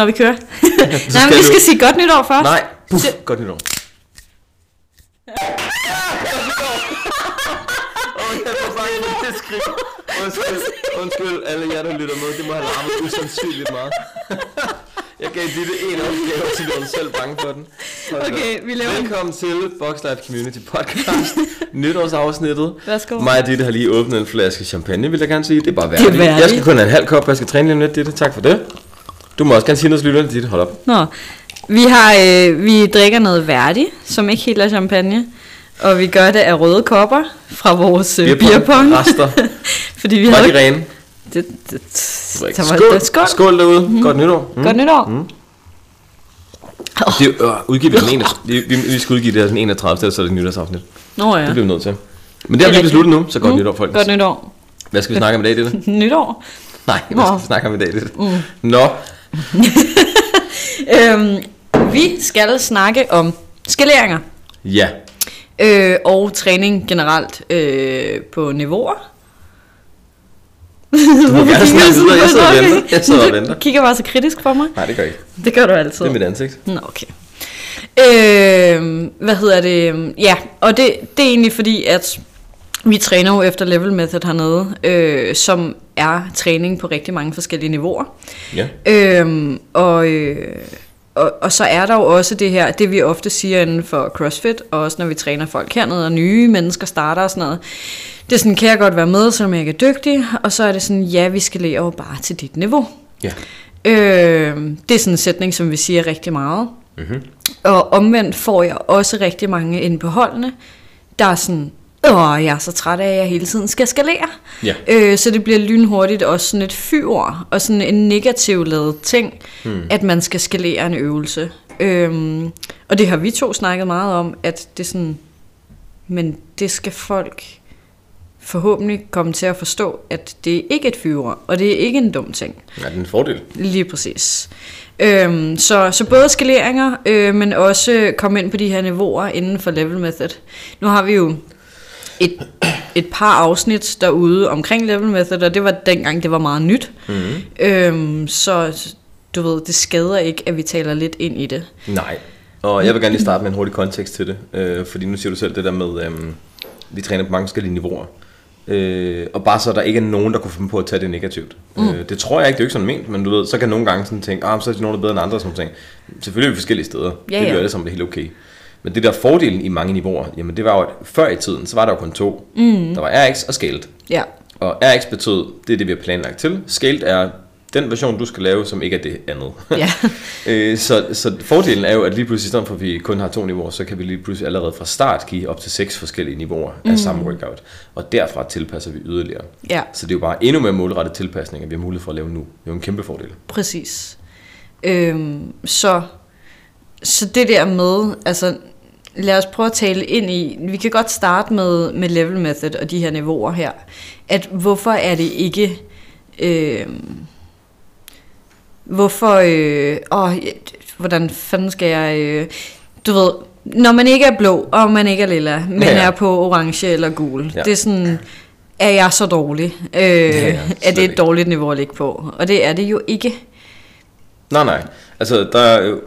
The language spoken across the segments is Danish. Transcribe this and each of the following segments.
Når vi kører. Nej, men vi skal sige godt nytår først. Nej, puff, Så- godt nytår. Det skridt. Undskyld, undskyld, alle jer, der lytter med. Det må have larmet usandsynligt meget. Jeg gav Ditte en opgave, så du var selv bange for den. Hold Okay, vi laver en- Velkommen til Box Life Community Podcast. Nytårsafsnittet. Værsgo. Mig og Ditte har lige åbnet en flaske champagne, vil jeg gerne sige. Det er bare værdigt. Jeg skal kun have en halv kop, jeg skal træne lidt, Ditte. Tak for det. Du må også gerne sige noget til lytterne, Ditte. Hold op. Nå, vi, har, øh, vi drikker noget værdigt, som ikke helt er champagne. Og vi gør det af røde kopper fra vores øh, beerpong. Rester. Fordi vi Var havde... de rene? Det, det, Det Skål. der- skål. Skål derude. Mm. Godt nytår. Mm. Godt nytår. Mm. Det er øh, udgiver vi den ene. Vi, vi, vi skal udgive det her den 31. så er det et nytårsafsnit. Nå ja. Det bliver vi nødt til. Men det har vi lige besluttet nu, så godt nytår, folk. Godt nytår. Hvad skal vi snakke om i dag, det? Nytår. Nej, hvad skal vi snakke om i dag, det? Mm. Nå, Øhm, vi skal snakke om skaleringer. ja. Øh, og træning generelt øh, på niveauer. Du må gerne snakke videre. Jeg sidder og venter. Jeg sidder og venter. Du kigger bare så kritisk på mig. Nej, det gør jeg ikke. Det gør du altid. Det er mit ansigt. Nå, okay. Øh, hvad hedder det? Ja, og det, det er egentlig fordi, at vi træner jo efter level method hernede, øh, som er træning på rigtig mange forskellige niveauer. Ja. Øhm, og, øh, og, og så er der jo også det her, det vi ofte siger inden for CrossFit, og også når vi træner folk hernede, og nye mennesker starter og sådan noget. Det er sådan, kan jeg godt være med, selvom jeg ikke er dygtig, og så er det sådan, ja, vi skal jo bare til dit niveau. Ja. Øh, det er sådan en sætning, som vi siger rigtig meget. Mm-hmm. Og omvendt får jeg også rigtig mange ind på holdene, der er sådan, åh, jeg er så træt af, at jeg hele tiden skal skalere. Ja. Øh, så det bliver lynhurtigt også sådan et fyord, og sådan en negativ lavet ting, hmm. at man skal skalere en øvelse. Øhm, og det har vi to snakket meget om, at det er sådan, men det skal folk forhåbentlig komme til at forstå, at det er ikke et fyord, og det er ikke en dum ting. Ja, det er en fordel. Lige præcis. Øhm, så, så både skaleringer, øh, men også komme ind på de her niveauer inden for level method. Nu har vi jo et, et par afsnit derude omkring level method, og det var dengang, det var meget nyt. Mm-hmm. Øhm, så du ved, det skader ikke, at vi taler lidt ind i det. Nej. Og jeg vil gerne lige starte med en hurtig kontekst til det. Øh, fordi nu siger du selv det der med, øhm, vi træner på mange forskellige niveauer. Øh, og bare så der ikke er nogen, der kunne finde på at tage det negativt. Mm. Øh, det tror jeg ikke, det er jo ikke sådan ment, men du ved, så kan nogle gange sådan tænke, ah, så er de nogen, der er bedre end andre, sådan ting. Selvfølgelig er vi forskellige steder. Ja, det er ja. jo alle sammen det er helt okay. Men det der fordelen i mange niveauer, jamen det var jo, at før i tiden, så var der jo kun to. Mm. Der var RX og Scaled. Ja, Og RX betød, det er det, vi har planlagt til. Scaled er den version, du skal lave, som ikke er det andet. ja. Øh, så, så fordelen er jo, at lige pludselig, i stedet for at vi kun har to niveauer, så kan vi lige pludselig allerede fra start give op til seks forskellige niveauer af samme workout. Og derfra tilpasser vi yderligere. ja. Så det er jo bare endnu mere målrettet tilpasninger, vi har mulighed for at lave nu. Det er jo en kæmpe fordel. Præcis. Øhm, så, så det der med, altså lad os prøve at tale ind i, vi kan godt starte med, med level method og de her niveauer her, at hvorfor er det ikke, øhm, hvorfor, øh, åh, hvordan fanden skal jeg, øh, du ved, når man ikke er blå, og man ikke er lilla, men Ja, er på orange eller gul, Ja. det er sådan, er jeg så dårlig? Øh, ja, er det et dårligt niveau at ligge på? Og det er det jo ikke. Nej, nej. Altså, der er jo...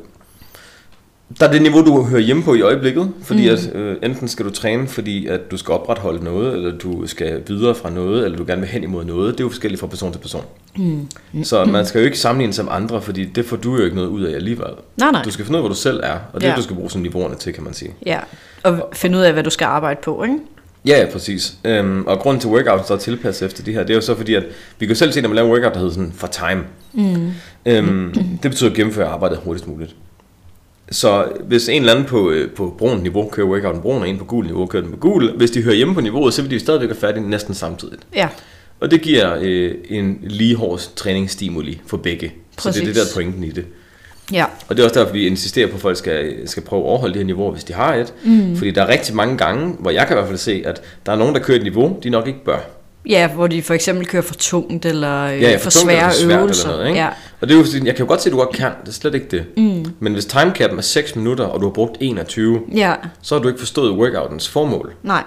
Der er det niveau, du hører hjemme på i øjeblikket, fordi mm. at øh, enten skal du træne, fordi at du skal opretholde noget, eller du skal videre fra noget, eller du gerne vil hen imod noget. Det er jo forskelligt fra person til person. Mm. Så man skal jo ikke sammenligne sig med andre, fordi det får du jo ikke noget ud af alligevel. Nej, nej. Du skal finde ud af, hvor du selv er, og det er Ja. det, du skal bruge sådan niveauerne til, kan man sige. Ja, og finde ud af, hvad du skal arbejde på, ikke? Ja, ja, præcis. Øhm, og grunden til workout så er tilpasset efter det her, det er jo så fordi, at vi kan selv se, når man laver en workout, der hedder sådan for time. Mm. Øhm, det betyder at gennemføre arbejdet hurtigst muligt. Så hvis en eller anden på, øh, på brun niveau kører workouten brun, og en på gul niveau kører den på gul, hvis de hører hjemme på niveauet, så vil de stadigvæk være færdige næsten samtidig. Ja, Og det giver øh, en lige hård træningsstimuli for begge. Så det er det Præcis. der er pointen i det. ja, Og det er også derfor, vi insisterer på, at folk skal, skal prøve at overholde de her niveauer, hvis de har et. Mm. Fordi der er rigtig mange gange, hvor jeg kan i hvert fald se, at der er nogen, der kører et niveau, de nok ikke bør. Ja, hvor de for eksempel kører for tungt, eller øh, Ja, ja, for, tungt eller svære for svært øvelser. Eller noget, ikke? Ja, Og det er jo, fordi, jeg kan jo godt se, at du godt kan. Det er slet ikke det. Mm. Men hvis timecapen er 6 minutter, og du har brugt 21, ja, så har du ikke forstået workoutens formål. nej.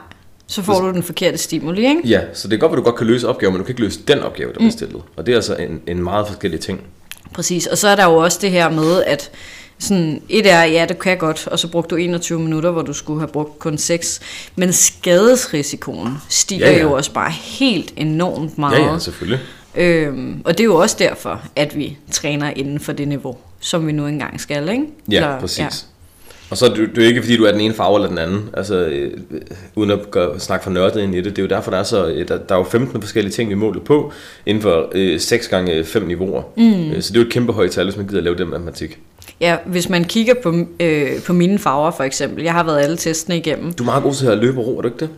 Så får du den forkerte stimuli, ikke? Ja, så det er godt, at du godt kan løse opgaven, men du kan ikke løse den opgave, der bliver stillet. Og det er altså en, en meget forskellig ting. Præcis, og så er der jo også det her med, at sådan, et er, ja, det kan godt, og så brugte du 21 minutter, hvor du skulle have brugt kun 6, men skadesrisikoen stiger Ja, ja, jo også bare helt enormt meget. Ja, ja, selvfølgelig. Øhm, og det er jo også derfor, at vi træner inden for det niveau, som vi nu engang skal, ikke? Ja, Eller- præcis. Ja. Og så er det, det er jo ikke, fordi du er den ene farve eller den anden, altså øh, uden at gøre, snakke for nørdet ind i det. Det er jo derfor, der er, så, øh, der, der er jo 15 forskellige ting, vi måler på, inden for øh, 6 gange 5 niveauer. Mm. Så det er jo et kæmpe højt tal, hvis man gider at lave den matematik. Ja, hvis man kigger på, øh, på mine farver for eksempel, jeg har været alle testene igennem. Du er meget god til at løbe og ro, er du ikke det?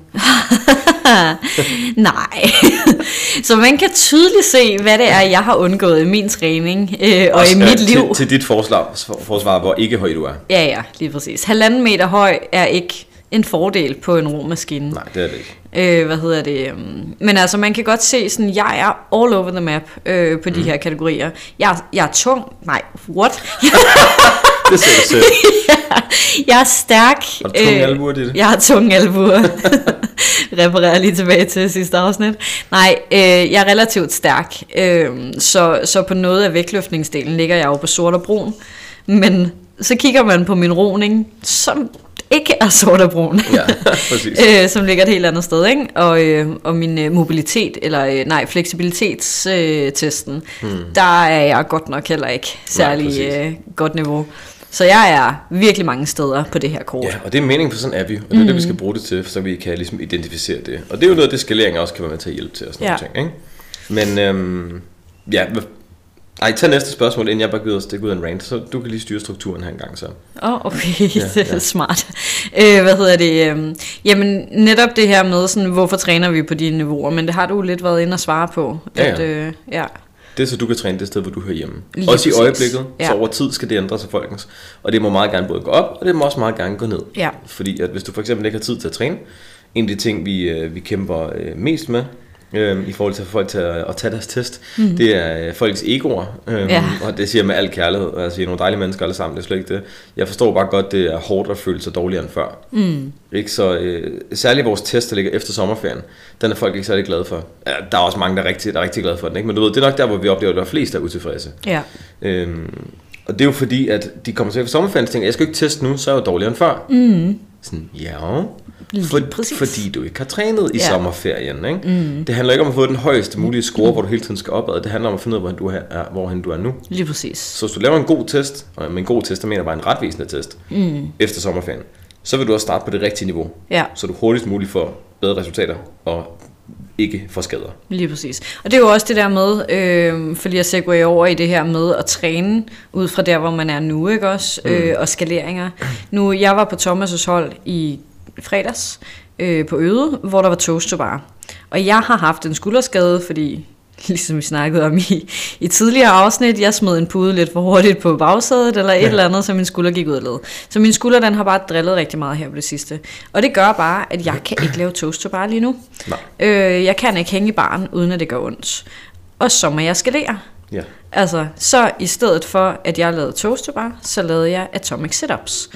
Nej. Så man kan tydeligt se, hvad det er, jeg har undgået i min træning øh, og Også, i mit liv. Til, til dit forsvar, forsvar, hvor ikke høj du er. Ja, ja, lige præcis. Halvanden meter høj er ikke en fordel på en romaskine. Nej, det er det ikke. Øh, hvad hedder det? øhm, Men altså, man kan godt se, sådan, jeg er all over the map øh, på de her kategorier. Jeg, er- jeg er tung. Nej, what? Det ser du selv. jeg er stærk. Har du tunge albuer, det er det? Jeg har tunge albuer. Reparerer lige tilbage til sidste afsnit. Nej, øh, jeg er relativt stærk. Øh, så, så på noget af vægtløftningsdelen ligger jeg jo på sort og brun. Men så kigger man på min roning, som ikke er sort og brun. Ja, præcis. øh, som ligger et helt andet sted, ikke? Og, øh, og min øh, mobilitet, eller øh, nej, fleksibilitetstesten, øh, testen, Hmm. der er jeg godt nok heller ikke særlig præcis. øh, godt niveau. Så jeg er virkelig mange steder på det her kort. Ja, og det er meningen, for sådan er vi. Og det er det, vi skal bruge det til, så vi kan ligesom identificere det. Og det er jo noget af det, skalering også kan være med til at hjælpe til og sådan Ja. ja. ting, ikke? Men øhm, ja, hvad- ej, tag næste spørgsmål, inden jeg bare gider at stikke ud af en rant, så du kan lige styre strukturen her en gang så. Åh, oh, okay, ja, det er ja. smart. Øh, hvad hedder det? øhm, jamen, netop det her med, sådan, hvorfor træner vi på de niveauer, men det har du lidt været inde og svare på. Ja, At, ja. øh, ja. Det er så, du kan træne det sted, hvor du hører hjemme. Lige også i øjeblikket, Ja. så over tid skal det ændre sig, folkens. Og det må meget gerne både gå op, og det må også meget gerne gå ned. Ja. Fordi at hvis du for eksempel ikke har tid til at træne, en af de ting, vi, øh, vi kæmper øh, mest med, øh, i forhold til at få folk til at, at tage deres test, mm. det er øh, folks egoer. Øh, Ja. Og det siger med al kærlighed. Altså, I er nogle dejlige mennesker alle sammen, det er slet ikke det. Jeg forstår bare godt, det er hårdt at føle sig dårligere end før. Mm. Ikke? Så øh, særligt vores test, der ligger efter sommerferien, den er folk ikke særlig glade for. Ja, der er også mange, der er rigtig, der er rigtig glade for den. Ikke? Men du ved, det er nok der, hvor vi oplever, at der er flest, der er utilfredse. ja. Øhm, og det er jo fordi, at de kommer til efter sommerferien og tænker, jeg skal ikke teste nu, så er jeg jo dårligere end før. Mm. Sådan, ja, for, fordi du ikke har trænet i Ja. sommerferien. Ikke? Mm. Det handler ikke om at få den højeste mulige score, hvor du hele tiden skal opad. Det handler om at finde ud af, hvor du er, hvorhen du er nu. Lige præcis. Så hvis du laver en god test, og med en god test, der mener jeg bare en retvisende test, mm. efter sommerferien, så vil du også starte på det rigtige niveau. Ja. Så du hurtigst muligt får bedre resultater, og ikke får skader. Lige præcis. Og det er jo også det der med, øh, for lige at segway over i det her med at træne ud fra der, hvor man er nu, ikke også? Mm. Øh, og skaleringer. Nu, jeg var på Thomas' hold i fredags øh, på Øde, hvor der var toast to bar. Og jeg har haft en skulderskade, fordi ligesom vi snakkede om i, i tidligere afsnit, jeg smed en pude lidt for hurtigt på bagsædet, eller et ja. eller andet, så min skulder gik ud af led. Så min skulder, den har bare drillet rigtig meget her på det sidste. Og det gør bare, at jeg kan ikke lave toast to bar lige nu. Nej. Øh, jeg kan ikke hænge i baren, uden at det gør ondt. Og så må jeg skalere. Ja. Altså, så i stedet for, at jeg lavede toast to bar, så lavede jeg atomic sit-ups.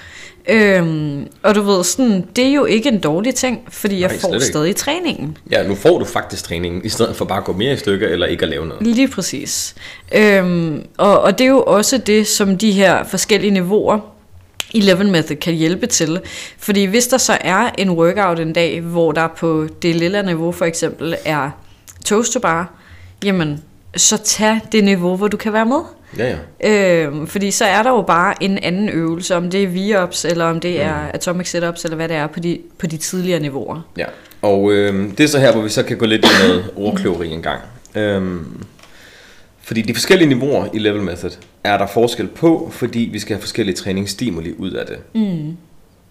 Øhm, og du ved, sådan, det er jo ikke en dårlig ting, fordi jeg Nej, får slet ikke. stadig træningen. ja, nu får du faktisk træningen, i stedet for bare at gå mere i stykker, eller ikke at lave noget. Lige præcis. Øhm, og, og det er jo også det, som de her forskellige niveauer 11 Method kan hjælpe til. Fordi hvis der så er en workout en dag, hvor der på det lille niveau for eksempel er toast to bar, jamen så tag det niveau, hvor du kan være med. Ja, ja. Øhm, fordi så er der jo bare en anden øvelse, om det er V-ups, eller om det er atomic sit-ups, eller hvad det er på de, på de tidligere niveauer. Ja, og øh, det er så her, hvor vi så kan gå lidt i noget ordkløveri en gang. Øhm, fordi de forskellige niveauer i Level Method er der forskel på, fordi vi skal have forskellige træningsstimuli ud af det. Mm.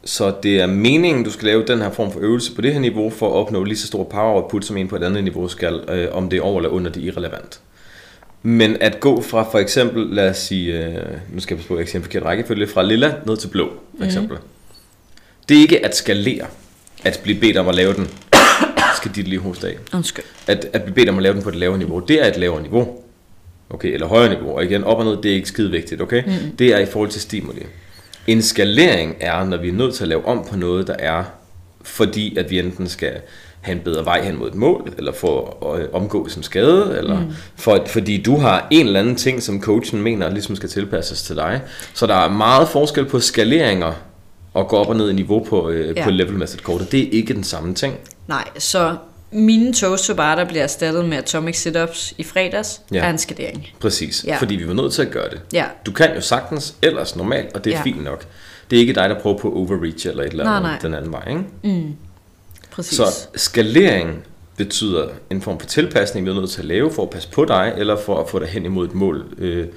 Så det er meningen, du skal lave den her form for øvelse på det her niveau, for at opnå lige så stor power output, som en på et andet niveau skal, øh, om det er over eller under, det irrelevant. Men at gå fra for eksempel, lad os sige, øh, nu skal jeg passe på, at jeg ikke siger en forkert rækkefølge, fra lilla ned til blå, for eksempel. Det er ikke at skalere, at blive bedt om at lave den, skal dit lige hoste af. Undskyld. At, at blive bedt om at lave den på et lavere niveau, det er et lavere niveau. Okay, eller højere niveau. Og igen, op og ned, det er ikke skide vigtigt, okay? Mm. Det er i forhold til stimuli. En skalering er, når vi er nødt til at lave om på noget, der er, fordi at vi enten skal have en bedre vej hen mod et mål, eller for at øh, omgå sin skade, eller mm. for, fordi du har en eller anden ting, som coachen mener ligesom skal tilpasses til dig. Så der er meget forskel på skaleringer og gå op og ned i niveau på, øh, Ja. på level method kortet. Det er ikke den samme ting. Nej, så mine toast der bliver erstattet med atomic sit-ups i fredags, Ja. er en skadering. Præcis, Ja. fordi vi var nødt til at gøre det. Ja. Du kan jo sagtens ellers normalt, og det er Ja. fint nok. Det er ikke dig, der prøver på overreach eller et eller Nej, andet nej. den anden vej. Ikke? Præcis. Så skalering betyder en form for tilpasning, vi er nødt til at lave for at passe på dig, eller for at få dig hen imod et mål. Øh,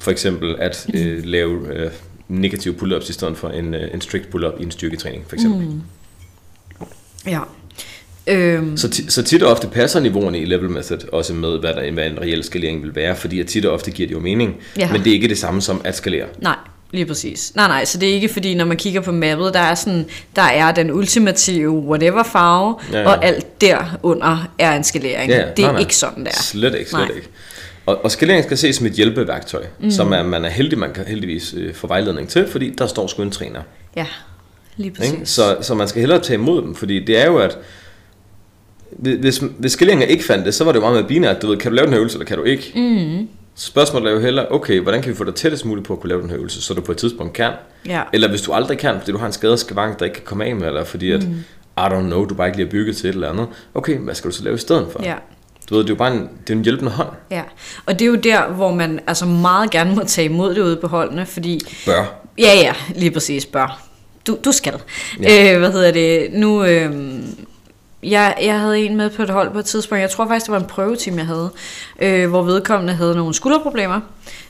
for eksempel at øh, lave øh, negative pull-ups i stedet for en, øh, en strict pull-up i en styrketræning, for eksempel. Mm. Ja. Øhm, Så, ti- så tit og ofte passer niveauerne i level method også med, hvad, der, hvad en reel skalering vil være, fordi at tit og ofte giver det jo mening, Ja. men det er ikke det samme som at skalere. nej, lige præcis. Nej, nej, så det er ikke fordi, når man kigger på mappet, der er sådan, der er den ultimative whatever farve, Ja, ja, og alt derunder er en skalering. Ja, ja. Det er Nej, nej. ikke sådan, der. Slet ikke, slet Nej. ikke. Og, og skalering skal ses som et hjælpeværktøj, mm. som er, man er heldig, man kan heldigvis øh, få vejledning til, fordi der står sgu en træner. Ja, lige præcis. Ikke? Så, så man skal hellere tage imod dem, fordi det er jo, at hvis, hvis skaleringer ikke fandt det, så var det jo meget med binært, du ved, kan du lave den her øvelse, eller kan du ikke? Mm. Spørgsmålet er jo heller, okay, hvordan kan vi få dig tættest muligt på at kunne lave den her øvelse, så du på et tidspunkt kan? Ja. Eller hvis du aldrig kan, fordi du har en skadet skavank, der ikke kan komme af med, eller fordi at, I don't know, du bare ikke lige har bygget til et eller andet, okay, hvad skal du så lave i stedet for? Ja. Du ved, det er jo bare en, det er en hjælpende hånd. Ja, og det er jo der, hvor man altså meget gerne må tage imod det ude på holdene, fordi Bør. Ja, ja, lige præcis, bør. Du, du skal. Ja. Øh, hvad hedder det? Nu, øh, jeg, jeg havde en med på et hold på et tidspunkt. Jeg tror faktisk, det var en prøveteam, jeg havde. Øh, hvor vedkommende havde nogle skulderproblemer,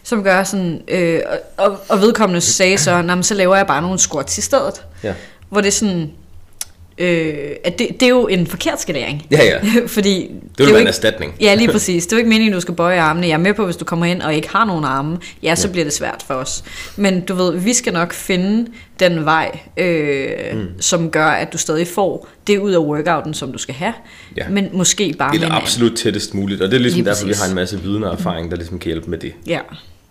som gør sådan... Øh, og, og vedkommende sagde så, "Nå, men så laver jeg bare nogle squats i stedet. Ja. Hvor det er sådan... Øh, at det, det er jo en forkert skalering. Ja, ja. Fordi Det er vil jo være en ikke- erstatning. Ja, lige præcis. Det er jo ikke meningen, at du skal bøje armene. Jeg er med på, hvis du kommer ind og ikke har nogen arme, ja, så bliver det svært for os. Men du ved, vi skal nok finde den vej, øh, mm. som gør, at du stadig får det ud af workouten, som du skal have. Ja. Men måske bare Eller med en absolut tættest muligt. Og det er ligesom Lige derfor, vi præcis. har en masse viden og erfaring, der ligesom kan hjælpe med det. Ja,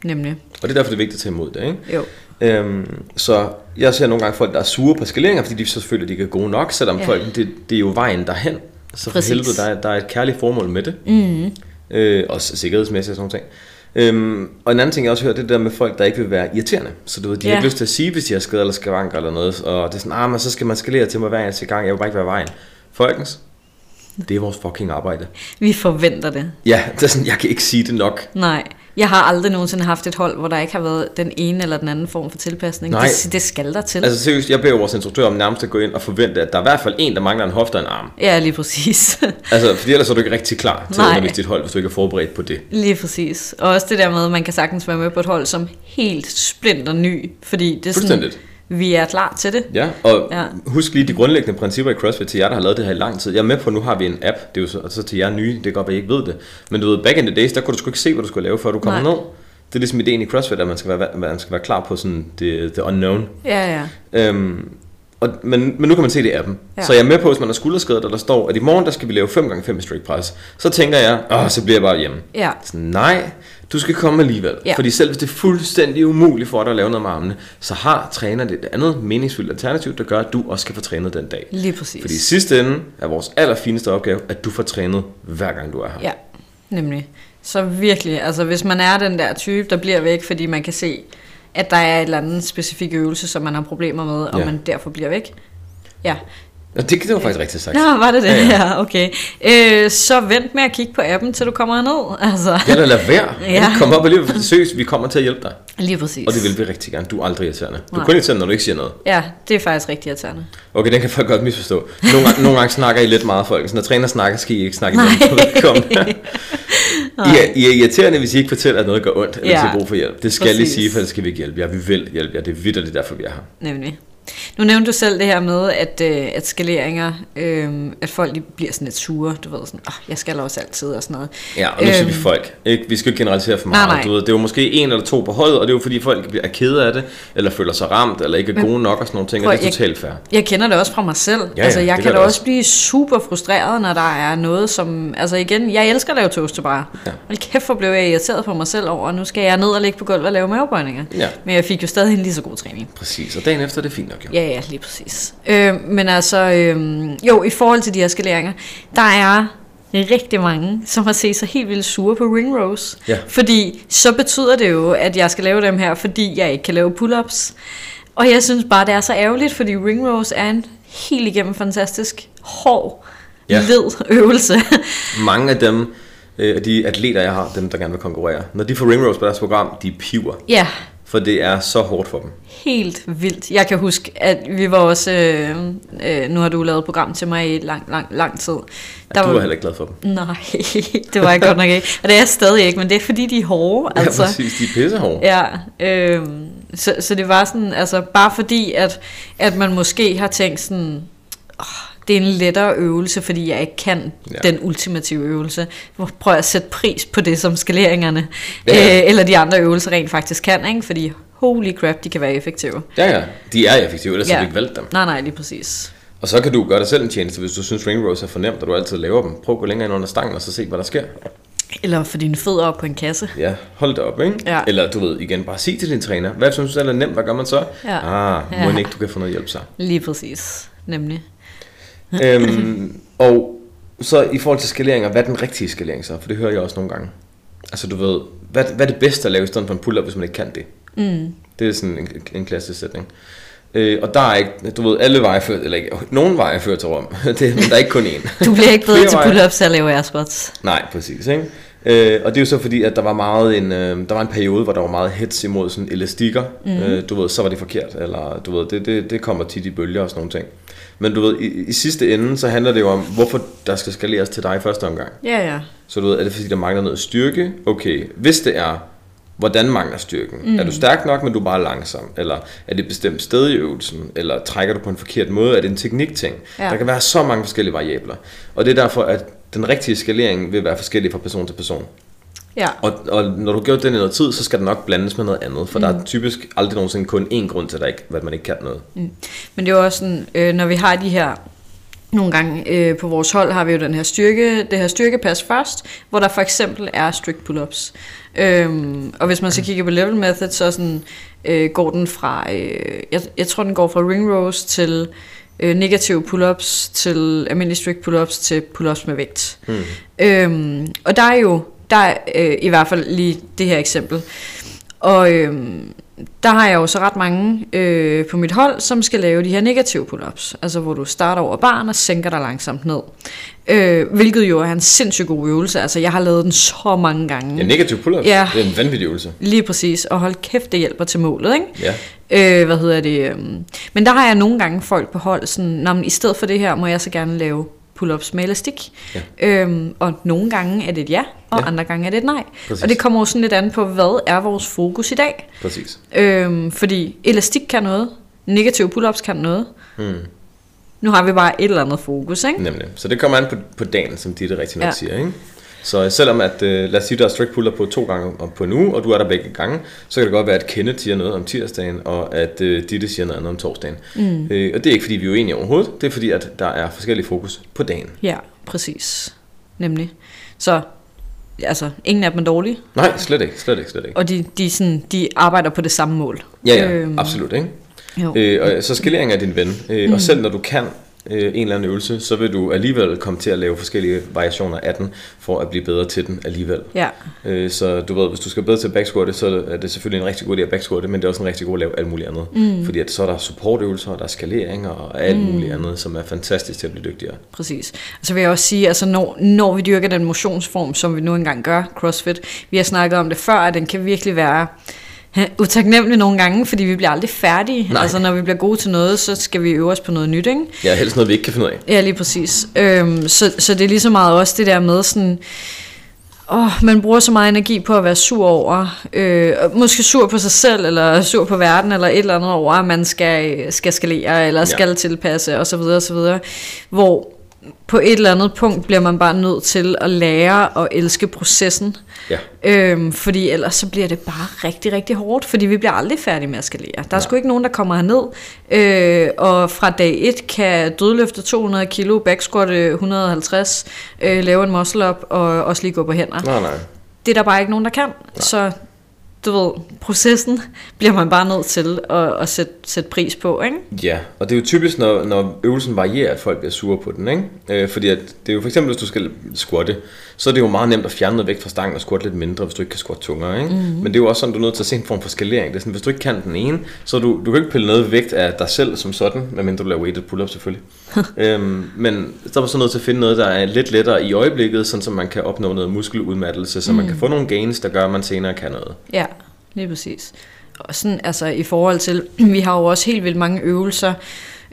nemlig. Og det er derfor, det er vigtigt at tage imod det. Ikke? Jo. Øhm, så jeg ser nogle gange folk, der er sure på skaleringer, fordi de så selvfølgelig de ikke er gode nok, selvom ja. Folk, det, det er jo vejen derhen. Så for Præcis. helvede, der er, der er et kærligt formål med det. Mm. Øh, også sikkerhedsmæssigt og sådan noget. Øhm, og en anden ting, jeg også hører, det er det der med folk, der ikke vil være irriterende. Så du ved, de har Ja. ikke lyst til at sige, hvis de har skader eller skavanker eller noget. Og det er sådan, ah, men så skal man skalere til mig hver eneste gang, jeg vil bare ikke være vejen. Folkens, det er vores fucking arbejde. Vi forventer det. Ja, det er sådan, jeg kan ikke sige det nok. Nej, jeg har aldrig nogensinde haft et hold, hvor der ikke har været den ene eller den anden form for tilpasning. Nej. Det, det skal der til. Altså seriøst, jeg beder vores instruktør om nærmest at gå ind og forvente, at der er i hvert fald en, der mangler en hofte og en arm. Ja, lige præcis. Altså, fordi ellers er du ikke rigtig klar til at Nej. undervise dit hold, hvis du ikke er forberedt på det. Lige præcis. Og også det der med, at man kan sagtens være med på et hold som helt splinter ny, fordi det er sådan. Vi er klar til det. Ja, og ja. Husk lige de grundlæggende principper i CrossFit til jer, der har lavet det her i lang tid. Jeg er med på, at nu har vi en app, det er jo så, så til jer nye, det kan godt være, I ikke ved det. Men du ved, back in the days, der kunne du sgu ikke se, hvad du skulle lave, før du kom Nej. ned. Det er ligesom ideen i CrossFit, at man skal være, man skal være klar på sådan det, det unknown. Ja, ja. Øhm, og, men, men nu kan man se det i appen. Ja. Så jeg er med på, hvis man er skulderskadet, og der står, at i morgen der skal vi lave 5x5 i strict press. Så tænker jeg, åh, så bliver jeg bare hjemme. Ja. Sådan, nej, du skal komme alligevel. Ja. Fordi selv hvis det er fuldstændig umuligt for dig at lave noget med armene, så har træneren et andet meningsfuldt alternativ, der gør, at du også skal få trænet den dag. Lige præcis. Fordi i sidste ende er vores allerfineste opgave, at du får trænet hver gang du er her. Ja, nemlig. Så virkelig, altså hvis man er den der type, der bliver væk, fordi man kan se, at der er et eller andet specifik øvelse, som man har problemer med, og Ja. man derfor bliver væk. Ja. Og det, det var faktisk rigtig sagt. Nå, var det det? Ja, Ja, ja. ja. okay. Øh, så vent med at kigge på appen, til du kommer herned. Altså, Eller lad være. Ja. Ja. Kom op alligevel, for seriøst, vi kommer til at hjælpe dig. lige præcis. Og det vil vi rigtig gerne. Du er aldrig irriterende. Du er Nej. kun irriterende, når du ikke siger noget. Ja, det er faktisk rigtig irriterende. Okay, den kan folk godt misforstå. Nogle gange, nogle gange snakker I lidt meget, folk. Så når træner snakker, skal I ikke snakke imellem. Velkommen. I, er, I er irriterende, hvis I ikke fortæller, at noget gør ondt, eller Ja, ja, til brug for hjælp. Det skal præcis. sige, for det skal vi ikke hjælpe jer. Vi vil hjælpe jer. Det er vidderligt derfor, vi er her. Nemlig. Nu nævnte du selv det her med, at, øh, at skaleringer, øh, at folk de bliver sådan lidt sure, du ved sådan, oh, jeg skal også altid og sådan noget. Ja, og nu siger vi Øhm, folk. Ikke? Vi skal ikke generalisere for Nej, meget. nej. Du ved, det er jo måske en eller to på holdet, og det er jo fordi folk bliver- er kede af det, eller føler sig ramt, eller ikke er gode nok og sådan nogle ting, og prøv, det er totalt fair. Jeg kender det også fra mig selv. ja, altså, det jeg kan da også også. blive super frustreret, når der er noget, som... Altså igen, jeg elsker at lave toast to bar. Ja. Hold kæft, hvor blev jeg irriteret på mig selv over, nu skal jeg ned og ligge på gulvet og lave mavebøjninger. Ja. Men jeg fik jo stadig en lige så god træning. Præcis, og dagen efter er det fint nok jo. Ja, ja, lige præcis. Øh, men altså, øh, jo, i forhold til de her skaleringer, der er rigtig mange, som har set sig helt vildt sure på ring rows. Ja. Fordi så betyder det jo, at jeg skal lave dem her, fordi jeg ikke kan lave pull-ups. Og jeg synes bare, det er så ærgerligt, fordi ring rows er en helt igennem fantastisk hård, Ja. ved øvelse. Mange af dem, øh, de atleter, jeg har, dem der gerne vil konkurrere, når de får ring rows på deres program, de piver. ja, For det er så hårdt for dem. helt vildt. Jeg kan huske, at vi var også... Øh, øh, nu har du lavet et program til mig i lang, lang, lang tid. Der du var heller ikke glad for dem. Nej, det var jeg godt nok ikke. Og det er jeg stadig ikke, men det er fordi, de er hårde. Altså. Ja, præcis. De er pissehårde. Ja, øh, så, så det var sådan, altså bare fordi, at, at man måske har tænkt sådan, oh, det er en lettere øvelse, fordi jeg ikke kan Ja. den ultimative øvelse. Jeg at sætte pris på det, som skaleringerne, Ja. øh, eller de andre øvelser rent faktisk kan, ikke? fordi holy crap, de kan være effektive. Ja, ja. De er effektive, ellers ja. Har vi ikke valgt dem. Nej, nej, lige præcis. Og så kan du gøre dig selv en tjeneste, hvis du synes ring rows er for nemt, og du altid laver dem. Prøv at gå længere ind under stangen, og så se, hvad der sker. Eller for dine fødder op på en kasse. Ja, hold det op, ikke? Ja. Eller du ved, igen, bare sig til din træner, hvad synes du selv er nemt, hvad gør man så? Ja. Ah, må Ja. ikke, du kan få noget hjælp så. Lige præcis, nemlig. Øhm, og så i forhold til skaleringer, hvad er den rigtige skalering så? For det hører jeg også nogle gange. Altså du ved, hvad, hvad er det bedste at lave i stedet for en pull-up, hvis man ikke kan det? Mm. Det er sådan en, en klassisk sætning. Øh, og der er ikke, du ved, alle veje fører, eller ikke, nogen veje fører til Rom, det, men der er ikke kun én. Du bliver ikke bedre til pull-ups at lave air squats. Nej, præcis, ikke? Øh, og det er jo så fordi, at der var meget en, øh, der var en periode, hvor der var meget hets imod sådan elastikker. Mm. Øh, du ved, så var det forkert, eller du ved, det, det, det kommer tit i bølger og sådan nogle ting. Men du ved, i, i sidste ende, så handler det jo om, hvorfor der skal skaleres til dig i første omgang. Ja, ja. Så du ved, er det fordi, der mangler noget styrke? Okay, hvis det er, hvordan mangler styrken? Mm. Er du stærk nok, men du er bare langsom? Eller er det et bestemt sted i øvelsen? Eller trækker du på en forkert måde? Er det en teknikting? Ja. Der kan være så mange forskellige variabler. Og det er derfor, at den rigtige skalering vil være forskellig fra person til person. Ja, Og, og når du har gjort det i noget tid, så skal det nok blandes med noget andet. For mm. der er typisk aldrig nogensinde kun én grund til, at, ikke, at man ikke kan noget. Men det er jo også sådan, øh, når vi har de her, nogle gange øh, på vores hold har vi jo den her styrke, det her styrkepas først, hvor der for eksempel er strict pull-ups. Øhm, og hvis man så kigger på level method, så sådan, øh, går den fra, øh, jeg, jeg tror den går fra ring rows til øh, negative pull-ups, til almindelige strict pull-ups, til pull-ups med vægt. Mm. Øhm, og der er jo, der er øh, i hvert fald lige det her eksempel. Og øhm, der har jeg jo så ret mange øh, på mit hold, som skal lave de her negative pull-ups. Altså hvor du starter over barn og sænker dig langsomt ned. Øh, hvilket jo er en sindssygt god øvelse. Altså jeg har lavet den så mange gange. Ja, negativ pull-ups, Ja. det er en vanvittig øvelse. Lige præcis. Og hold kæft, det hjælper til målet, ikke? Ja. Øh, hvad hedder det? øhm, Men der har jeg nogle gange folk på hold, sådan, Nå, men i stedet for det her, må jeg så gerne lave pull-ups med elastik. Ja. Øhm, og nogle gange er det et ja, og Ja. andre gange er det et nej. Præcis. Og det kommer jo sådan lidt an på, hvad er vores fokus i dag? Præcis. Øhm, fordi elastik kan noget, negative pull-ups kan noget. Mm. Nu har vi bare et eller andet fokus, ikke? Nemlig. Så det kommer an på, på dagen, som de det rigtigt nok. Ja. siger. Ikke? Så selvom at, øh, lad os sige, der er strict puller på to gange om- på en uge, og du er der begge gange, så kan det godt være, at Kenneth siger noget om tirsdagen, og at øh, Ditte siger noget andet om torsdagen. Mm. Øh, og det er ikke, fordi vi er uenige overhovedet, det er fordi, at der er forskellige fokus på dagen. Ja, præcis. Nemlig. Så, altså, ingen af dem er dårlige, Nej, slet ikke, slet ikke, slet ikke. og de, de, sådan, de arbejder på det samme mål. Ja, ja, øhm. absolut, ikke? Jo. Øh, og så skalering er din ven, øh, mm. og selv når du kan øh, en eller anden øvelse, så vil du alligevel komme til at lave forskellige variationer af den, for at blive bedre til den alligevel. Ja, Øh, så du ved, hvis du skal bedre til at backsquatte, så er det selvfølgelig en rigtig god idé at backsquatte, men det er også en rigtig god at lave alt muligt andet. Mm. Fordi at så er der supportøvelser, og der er skaleringer og alt mm. muligt andet, som er fantastisk til at blive dygtigere. præcis. Og så vil jeg også sige, altså når, når vi dyrker den motionsform, som vi nu engang gør, CrossFit, vi har snakket om det før, at den kan virkelig være utaknemmelig nogle gange, fordi vi bliver aldrig færdige. Nej. Altså når vi bliver gode til noget, så skal vi øve os på noget nyt, ikke? Ja, helst noget, vi ikke kan finde ud af. Ja, lige præcis. Øhm, så, så det er lige så meget også det der med sådan... Åh, man bruger så meget energi på at være sur over, øh, måske sur på sig selv, eller sur på verden, eller et eller andet over, at man skal, skal skalere, eller skal ja. tilpasse, osv. osv. Hvor på et eller andet punkt bliver man bare nødt til at lære at elske processen. Ja. Øhm, fordi ellers så bliver det bare rigtig, rigtig hårdt, fordi vi bliver aldrig færdige med at skalere. Der er sgu ikke nogen, der kommer herned, øh, og fra dag 1 kan dødløfte 200 kilo, backsquatte 150, øh, lave en muscle up og også lige gå på hænder. Nej, nej. Det er der bare ikke nogen, der kan. Så du ved, processen bliver man bare nødt til at, at sætte, sætte pris på, ikke? Ja, og det er jo typisk, når, når øvelsen varierer, at folk bliver sure på den, ikke? Øh, fordi at det er jo for eksempel, hvis du skal squatte, så er det jo meget nemt at fjerne noget vægt fra stangen og squatte lidt mindre, hvis du ikke kan squatte tungere, ikke? Mm-hmm. Men det er jo også sådan, du er nødt til at se en form for skalering. Det er sådan, hvis du ikke kan den ene, så du, du kan ikke pille noget vægt af dig selv som sådan, medmindre du laver weighted pull-up selvfølgelig. øhm, men så er så nødt til at finde noget, der er lidt lettere i øjeblikket, sådan så man kan opnå noget muskeludmattelse, så mm. man kan få nogle gains, der gør, at man senere kan noget. Ja, lige præcis. Og sådan, altså i forhold til, vi har jo også helt vildt mange øvelser,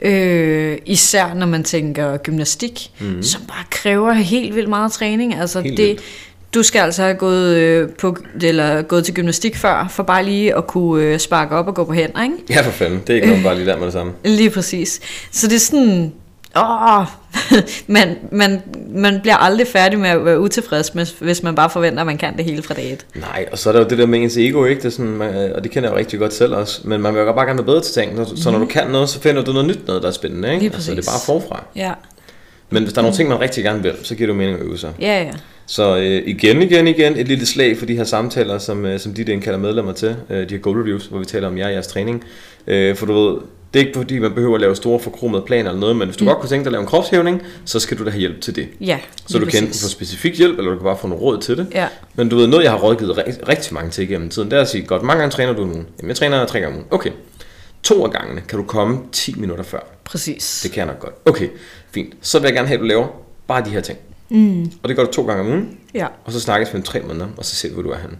øh, især når man tænker gymnastik, mm. som bare kræver helt vildt meget træning. Altså Helt det, vildt. du skal altså have gået, øh, på, eller gået til gymnastik før, for bare lige at kunne øh, sparke op og gå på hænder, ikke? Ja, for fanden. Det er ikke noget, bare lige der med det samme. Lige præcis. Så det er sådan, åh, man, man, man bliver aldrig færdig med at være utilfreds, hvis- hvis man bare forventer, at man kan det hele fra dag et. Nej, og så er der jo det der med ens ego, ikke? Det er sådan, man, og det kender jeg jo rigtig godt selv også. Men man vil jo bare gerne være bedre til ting. Så, så når du kan noget, så finder du noget nyt noget, der er spændende, ikke? Lige Altså, det er præcis. bare forfra. Ja, Men hvis der er nogle ting, man rigtig gerne vil, så giver det jo mening at øve sig. ja, ja. Så øh, igen, igen, igen, et lille slag for de her samtaler, som, øh, som de der indkalder medlemmer til, øh, de her goal reviews, hvor vi taler om jer og jeres træning. Øh, for du ved, det er ikke fordi, man behøver at lave store forkromede planer eller noget, men hvis du mm. godt kunne tænke dig at lave en kropshævning, så skal du da have hjælp til det. Ja, Så du kan enten præcis. få specifik hjælp, eller du kan bare få nogle råd til det. Ja, Men du ved, noget jeg har rådgivet rigtig, mange til igennem tiden, det er at sige, godt, mange gange træner du nu. Jamen, jeg træner tre gange om ugen. Okay. To af gangene kan du komme 10 minutter før. præcis. Det kan jeg nok godt. Okay, fint. Så vil jeg gerne have, at du laver bare de her ting. Mm. Og det gør du to gange om ugen, Ja, og så snakkes vi om tre måneder, og så ser vi, hvor du er henne.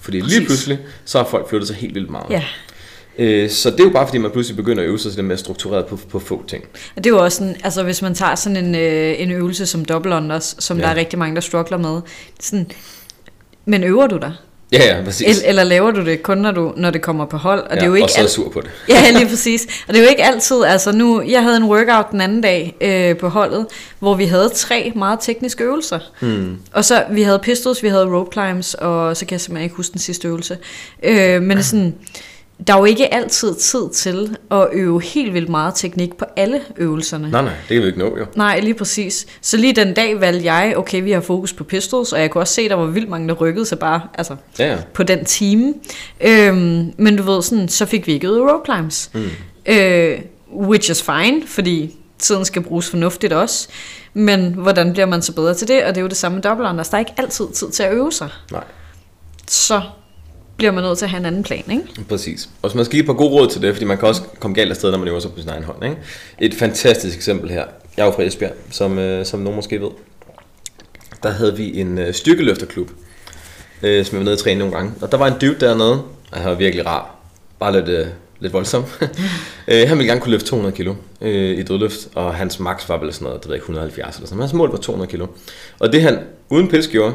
Fordi Præcis. lige pludselig, så har folk flyttet sig helt vildt meget. ja. Øh, så det er jo bare fordi, man pludselig begynder at øve sig lidt mere struktureret på, på få ting. Og det er jo også sådan, altså hvis man tager sådan en, øh, en øvelse som double unders, som Ja. der er rigtig mange, der struggler med, sådan, men øver du dig? Ja, ja, præcis. El, eller laver du det kun, når, du, når det kommer på hold? Og ja, det er jo ikke og så er alt- sur på det. Ja, lige præcis. Og det er jo ikke altid, altså nu, jeg havde en workout den anden dag øh, på holdet, hvor vi havde tre meget tekniske øvelser. Hmm. Og så, vi havde pistols, vi havde rope climbs, og så kan jeg simpelthen ikke huske den sidste øvelse. Øh, men sådan, der er jo ikke altid tid til at øve helt vildt meget teknik på alle øvelserne. Nej, nej, det kan vi ikke nå, jo. Nej, lige præcis. Så lige den dag valgte jeg, okay, vi har fokus på pistols, og jeg kunne også se, der var vildt mange, der rykkede sig bare, altså, Ja, ja. på den time. Øhm, men du ved, sådan, så fik vi ikke øvet rope climbs. Mm. Øh, which is fine, fordi tiden skal bruges fornuftigt også. Men hvordan bliver man så bedre til det? Og det er jo det samme med double unders. Der er ikke altid tid til at øve sig. Nej. Så bliver man nødt til at have en anden plan, ikke? Præcis. Og så man skal give et par gode råd til det, fordi man kan også komme galt afsted, når man øver sig på sin egen hånd. Ikke? Et fantastisk eksempel her. Jeg er jo fra Esbjerg, som, øh, som nogen måske ved. Der havde vi en øh, styrkeløfterklub, øh, som jeg var nede og træne nogle gange. Og der var en dude dernede, og han var virkelig rar. Bare lidt, øh, lidt voldsom. øh, han ville gerne kunne løfte 200 kilo øh, i dødløft, og hans max var vel sådan noget, det ved ikke, 170 eller sådan noget. Hans mål var 200 kilo. Og det han uden pils gjorde,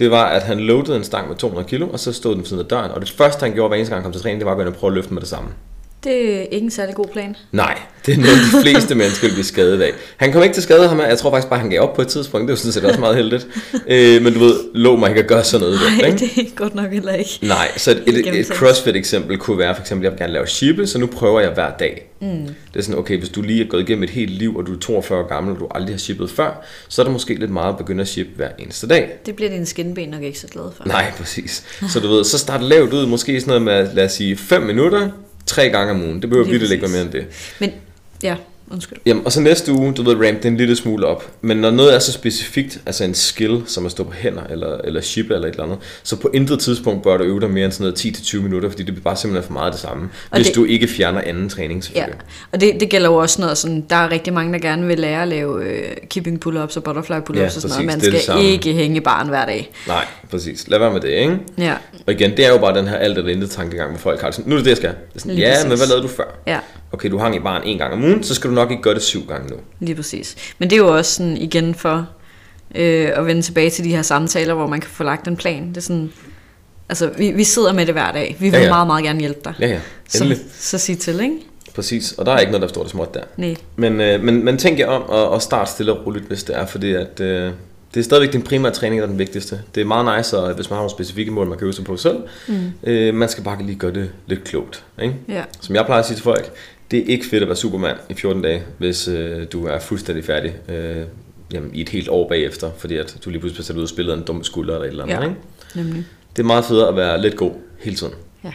det var, at han loadede en stang med 200 kilo, og så stod den ved siden af døren. Og det første, han gjorde hver eneste gang, han kom til træning, det var at gå ind og prøve at løfte med det samme. Det er ikke en særlig god plan. Nej, det er noget, de fleste mennesker vil blive skadet af. Han kom ikke til skade, ham. jeg tror faktisk bare, han gav op på et tidspunkt. Det er jo sådan set også meget heldigt. Øh, men du ved, lov mig ikke at gøre sådan noget. Nej, ikke? det er godt nok heller ikke. Nej, så et, et, et gennemtænkt. CrossFit eksempel kunne være for eksempel, jeg vil gerne lave shippe, så nu prøver jeg hver dag. Mm. Det er sådan, okay, hvis du lige er gået igennem et helt liv, og du er 42 år gammel, og du aldrig har shippet før, så er det måske lidt meget at begynde at shippe hver eneste dag. Det bliver dine skinben nok ikke så glad for. Nej, præcis. Så du ved, så start lavt ud, måske sådan noget med, lad os sige, 5 minutter, tre gange om ugen. Det behøver virkelig ikke være mere end det. Men, ja, undskyld. Jamen, og så næste uge, du ved, ramp det en lille smule op. Men når noget er så specifikt, altså en skill, som at stå på hænder, eller, eller ship eller et eller andet, så på intet tidspunkt bør du øve dig mere end sådan noget 10-20 minutter, fordi det bliver bare simpelthen for meget det samme. Og hvis det- du ikke fjerner anden træning, Ja, selvfølgelig. og det, det gælder jo også noget sådan, der er rigtig mange, der gerne vil lære at lave øh, keeping pull-ups og butterfly pull-ups Ja, og sådan præcis, noget. Man det er det skal samme. ikke hænge barn hver dag. Nej, præcis. Lad være med det, ikke? Ja, Og igen, det er jo bare den her alt eller intet tankegang, hvor folk har det sådan, nu er det det, jeg skal. Det er sådan, Lige ja, præcis. men hvad lavede du før? ja, Okay, du hang i barn en gang om ugen, så skal du nok ikke gøre det syv gange nu. lige præcis. Men det er jo også sådan igen for øh, at vende tilbage til de her samtaler, hvor man kan få lagt en plan. Det er sådan, altså vi, vi sidder med det hver dag. Vi vil Ja, ja, meget, meget gerne hjælpe dig. Ja, ja, endelig. Så, så sig til, ikke? Præcis, og der er ikke noget, der står det småt der. Nej. Men, øh, men, men tænk jer om og, og start stille og roligt, hvis det er, fordi at, øh, det er stadigvæk din primære træning, der er den vigtigste. Det er meget nice, og hvis man har nogle specifikke mål, man kan øve sig på selv. Mm. Øh, man skal bare lige gøre det lidt klogt. Ikke? Ja, Som jeg plejer at sige til folk, det er ikke fedt at være supermand i 14 dage, hvis øh, du er fuldstændig færdig øh, jamen, i et helt år bagefter, fordi at du lige pludselig bliver sat ud og spillet en dum skulder eller et eller andet. Ja. Ikke? nemlig. Det er meget federe at være lidt god hele tiden. Ja.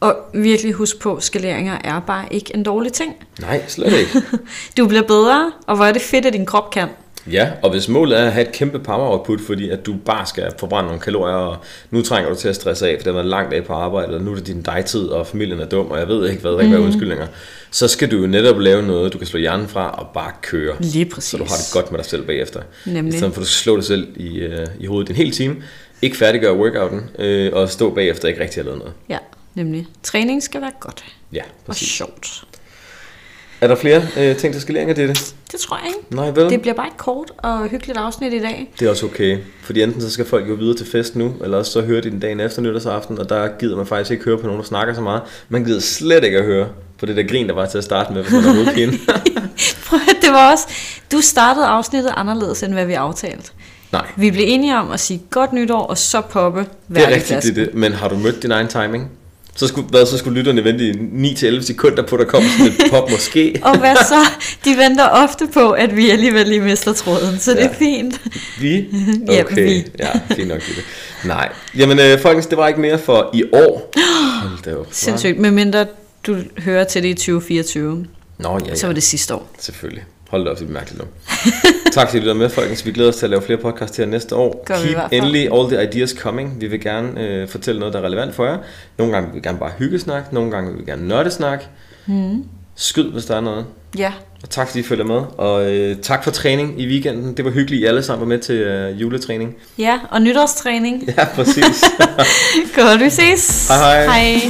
Og virkelig husk på, skaleringer er bare ikke en dårlig ting. Nej, slet ikke. Du bliver bedre, og hvor er det fedt, at din krop kan. Ja, og hvis målet er at have et kæmpe power output, fordi at du bare skal forbrænde nogle kalorier, og nu trænger du til at stresse af, for det har været langt af på arbejde, og nu er det din dejtid, og familien er dum, og jeg ved ikke hvad, ikke mm. undskyldninger, så skal du jo netop lave noget, du kan slå hjernen fra og bare køre. Lige præcis. Så du har det godt med dig selv bagefter. Nemlig. I stedet for at du slå dig selv i, øh, i hovedet en hel time, ikke færdiggøre workouten, øh, og stå bagefter og ikke rigtig have lavet noget. Ja, nemlig. Træning skal være godt Ja, og præcis. sjovt. Er der flere øh, ting til skalering af det? Det tror jeg ikke. Nej, vel? Det bliver bare et kort og hyggeligt afsnit i dag. Det er også okay, fordi enten så skal folk jo videre til fest nu, eller også så hører de den dagen efter nytårsaften, og der gider man faktisk ikke høre på nogen, der snakker så meget. Man gider slet ikke at høre på det der grin, der var til at starte med, hvis man kan. Prøv at- det var også... Du startede afsnittet anderledes, end hvad vi aftalte. Nej, Vi blev enige om at sige godt nytår, og så poppe det er hver rigtigt, det er det. Men har du mødt din egen timing? Så skulle, hvad, så skulle lytterne vente i 9-11 sekunder på, at der kom sådan et pop måske. Og hvad så? De venter ofte på, at vi alligevel lige mister tråden, så det er fint. Vi? Okay, vi. ja, fint nok det. Nej, jamen øh, folkens, det var ikke mere for i år. Hold da op. Sindssygt, medmindre du hører til det i 2024, Nå, ja, ja. så var det sidste år. Selvfølgelig. Hold da op, det er mærkeligt nu. tak fordi I lytter med, folkens. Vi glæder os til at lave flere podcasts her næste år. Gør Keep endelig all the ideas coming. Vi vil gerne øh, fortælle noget, der er relevant for jer. Nogle gange vil vi gerne bare hyggesnak. Nogle gange vil vi gerne nørdesnak. Mm. Skyd, hvis der er noget. Ja, Og tak fordi I følger med. Og øh, tak for træning i weekenden. Det var hyggeligt, I alle sammen var med til øh, juletræning. ja og nytårstræning. Ja, præcis. Godt, vi ses. Hej, hej. Hej.